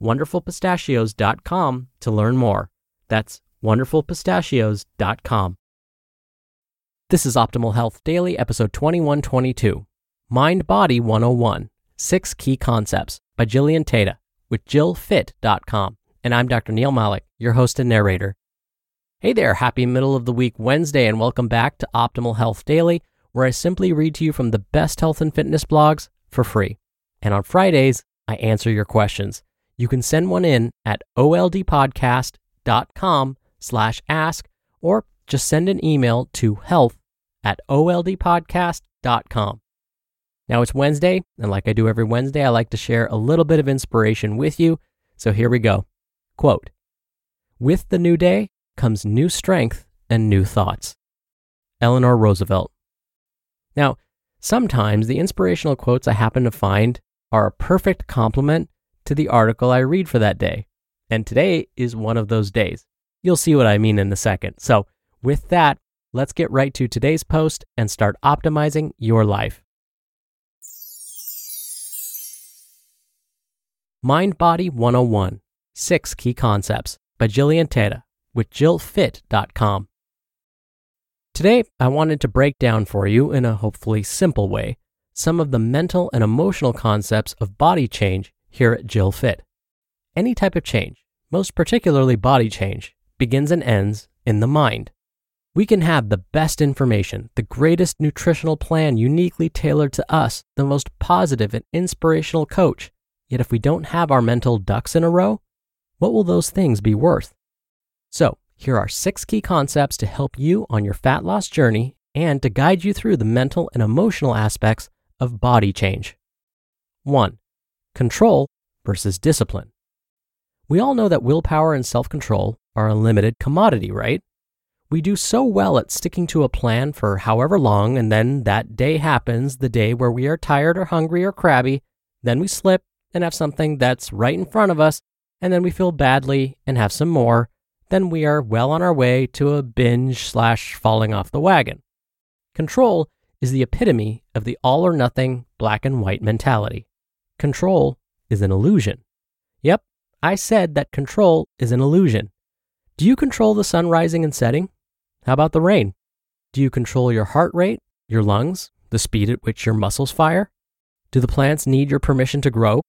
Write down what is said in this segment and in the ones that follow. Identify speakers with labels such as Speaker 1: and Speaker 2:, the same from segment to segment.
Speaker 1: wonderfulpistachios.com to learn more. That's wonderfulpistachios.com. This is Optimal Health Daily, episode 2122 Mind Body 101 Six Key Concepts by Jillian Teta with JillFit.com. And I'm Dr. Neal Malik, your host and narrator. Hey there, happy middle of the week Wednesday, and welcome back to Optimal Health Daily, where I simply read to you from the best health and fitness blogs for free. And on Fridays, I answer your questions. You can send one in at oldpodcast.com slash ask or just send an email to health at oldpodcast.com. Now it's Wednesday, and like I do every Wednesday, I like to share a little bit of inspiration with you. So here we go. Quote With the new day comes new strength and new thoughts. Eleanor Roosevelt. Now, sometimes the inspirational quotes I happen to find are a perfect complement to the article I read for that day. And today is one of those days. You'll see what I mean in a second. So, with that, let's get right to today's post and start optimizing your life. Mind Body 101 Six Key Concepts by Jillian Teta with JillFit.com. Today, I wanted to break down for you, in a hopefully simple way, some of the mental and emotional concepts of body change here at Jill Fit. Any type of change, most particularly body change, begins and ends in the mind. We can have the best information, the greatest nutritional plan uniquely tailored to us, the most positive and inspirational coach. Yet if we don't have our mental ducks in a row, what will those things be worth? So, here are six key concepts to help you on your fat loss journey and to guide you through the mental and emotional aspects of body change. 1. Control versus discipline. We all know that willpower and self control are a limited commodity, right? We do so well at sticking to a plan for however long, and then that day happens the day where we are tired or hungry or crabby. Then we slip and have something that's right in front of us, and then we feel badly and have some more. Then we are well on our way to a binge slash falling off the wagon. Control is the epitome of the all or nothing black and white mentality. Control is an illusion. Yep, I said that control is an illusion. Do you control the sun rising and setting? How about the rain? Do you control your heart rate, your lungs, the speed at which your muscles fire? Do the plants need your permission to grow?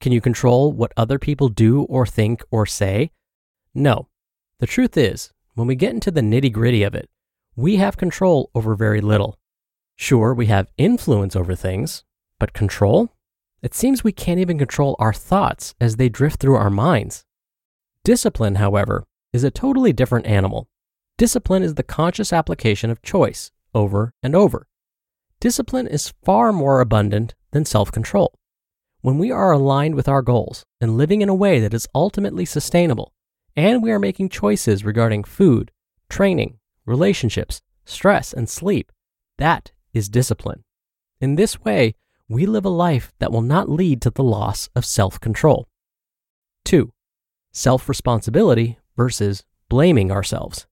Speaker 1: Can you control what other people do or think or say? No. The truth is, when we get into the nitty gritty of it, we have control over very little. Sure, we have influence over things, but control? It seems we can't even control our thoughts as they drift through our minds. Discipline, however, is a totally different animal. Discipline is the conscious application of choice over and over. Discipline is far more abundant than self control. When we are aligned with our goals and living in a way that is ultimately sustainable, and we are making choices regarding food, training, relationships, stress, and sleep, that is discipline. In this way, we live a life that will not lead to the loss of self control. 2. Self responsibility versus blaming ourselves.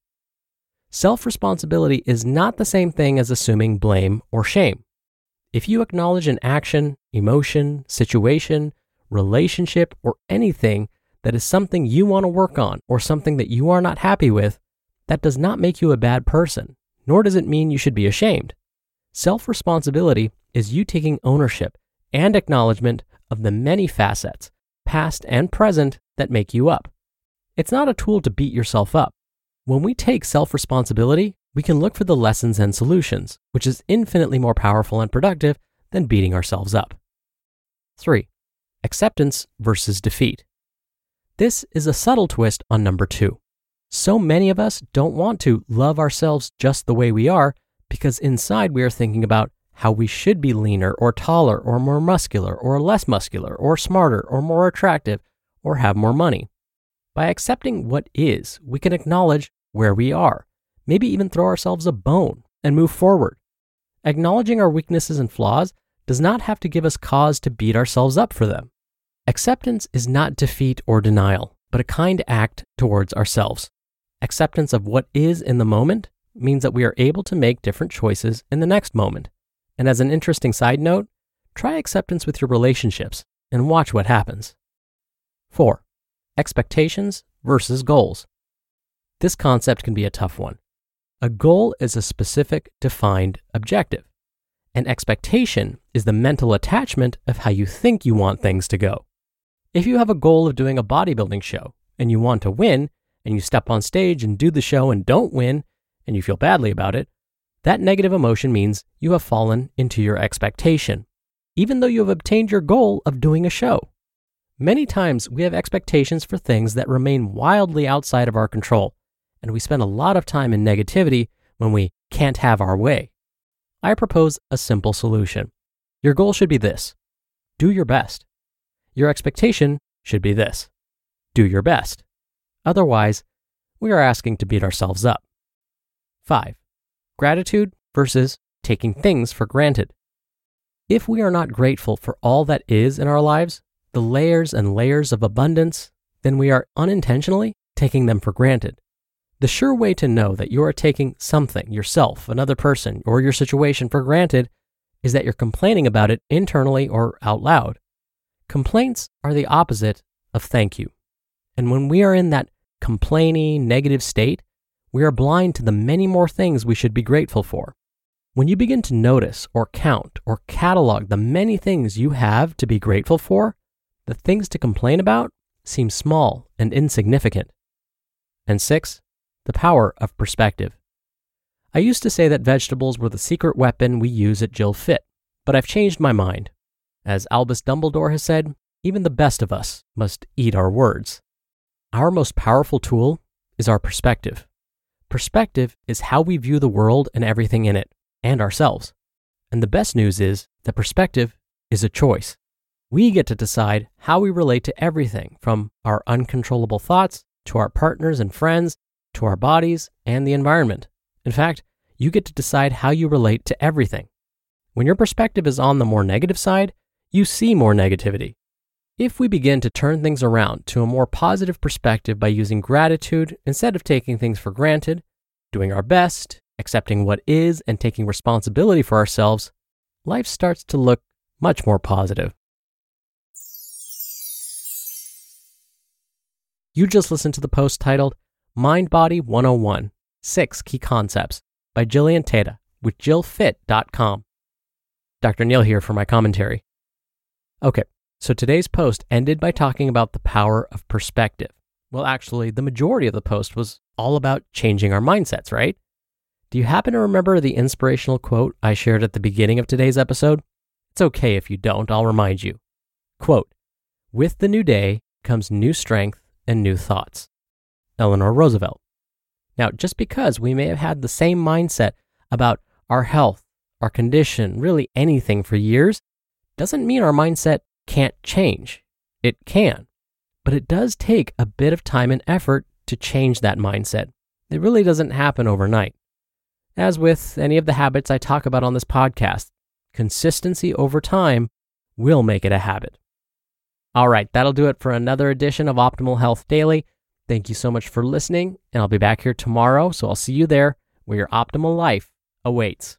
Speaker 1: Self responsibility is not the same thing as assuming blame or shame. If you acknowledge an action, emotion, situation, relationship, or anything that is something you want to work on or something that you are not happy with, that does not make you a bad person, nor does it mean you should be ashamed. Self responsibility is you taking ownership and acknowledgement of the many facets, past and present, that make you up. It's not a tool to beat yourself up. When we take self responsibility, we can look for the lessons and solutions, which is infinitely more powerful and productive than beating ourselves up. 3. Acceptance versus defeat. This is a subtle twist on number two. So many of us don't want to love ourselves just the way we are because inside we are thinking about how we should be leaner or taller or more muscular or less muscular or smarter or more attractive or have more money. By accepting what is, we can acknowledge where we are, maybe even throw ourselves a bone and move forward. Acknowledging our weaknesses and flaws does not have to give us cause to beat ourselves up for them. Acceptance is not defeat or denial, but a kind act towards ourselves. Acceptance of what is in the moment means that we are able to make different choices in the next moment. And as an interesting side note, try acceptance with your relationships and watch what happens. 4. Expectations versus goals. This concept can be a tough one. A goal is a specific, defined objective. An expectation is the mental attachment of how you think you want things to go. If you have a goal of doing a bodybuilding show and you want to win, and you step on stage and do the show and don't win, and you feel badly about it, that negative emotion means you have fallen into your expectation, even though you have obtained your goal of doing a show. Many times we have expectations for things that remain wildly outside of our control, and we spend a lot of time in negativity when we can't have our way. I propose a simple solution. Your goal should be this do your best. Your expectation should be this do your best. Otherwise, we are asking to beat ourselves up. 5. Gratitude versus taking things for granted. If we are not grateful for all that is in our lives, the layers and layers of abundance, then we are unintentionally taking them for granted. The sure way to know that you are taking something, yourself, another person, or your situation for granted is that you're complaining about it internally or out loud. Complaints are the opposite of thank you. And when we are in that complaining, negative state, we are blind to the many more things we should be grateful for. When you begin to notice or count or catalog the many things you have to be grateful for, the things to complain about seem small and insignificant. And six, the power of perspective. I used to say that vegetables were the secret weapon we use at Jill Fit, but I've changed my mind. As Albus Dumbledore has said, even the best of us must eat our words. Our most powerful tool is our perspective. Perspective is how we view the world and everything in it, and ourselves. And the best news is that perspective is a choice. We get to decide how we relate to everything from our uncontrollable thoughts to our partners and friends to our bodies and the environment. In fact, you get to decide how you relate to everything. When your perspective is on the more negative side, you see more negativity. If we begin to turn things around to a more positive perspective by using gratitude instead of taking things for granted, doing our best, accepting what is, and taking responsibility for ourselves, life starts to look much more positive. You just listened to the post titled Mind Body 101 Six Key Concepts by Jillian Teta with JillFit.com. Dr. Neal here for my commentary. Okay, so today's post ended by talking about the power of perspective. Well, actually, the majority of the post was all about changing our mindsets, right? Do you happen to remember the inspirational quote I shared at the beginning of today's episode? It's okay if you don't, I'll remind you. Quote With the new day comes new strength and new thoughts. Eleanor Roosevelt. Now, just because we may have had the same mindset about our health, our condition, really anything for years, doesn't mean our mindset can't change. It can, but it does take a bit of time and effort to change that mindset. It really doesn't happen overnight. As with any of the habits I talk about on this podcast, consistency over time will make it a habit. All right, that'll do it for another edition of Optimal Health Daily. Thank you so much for listening, and I'll be back here tomorrow. So I'll see you there where your optimal life awaits.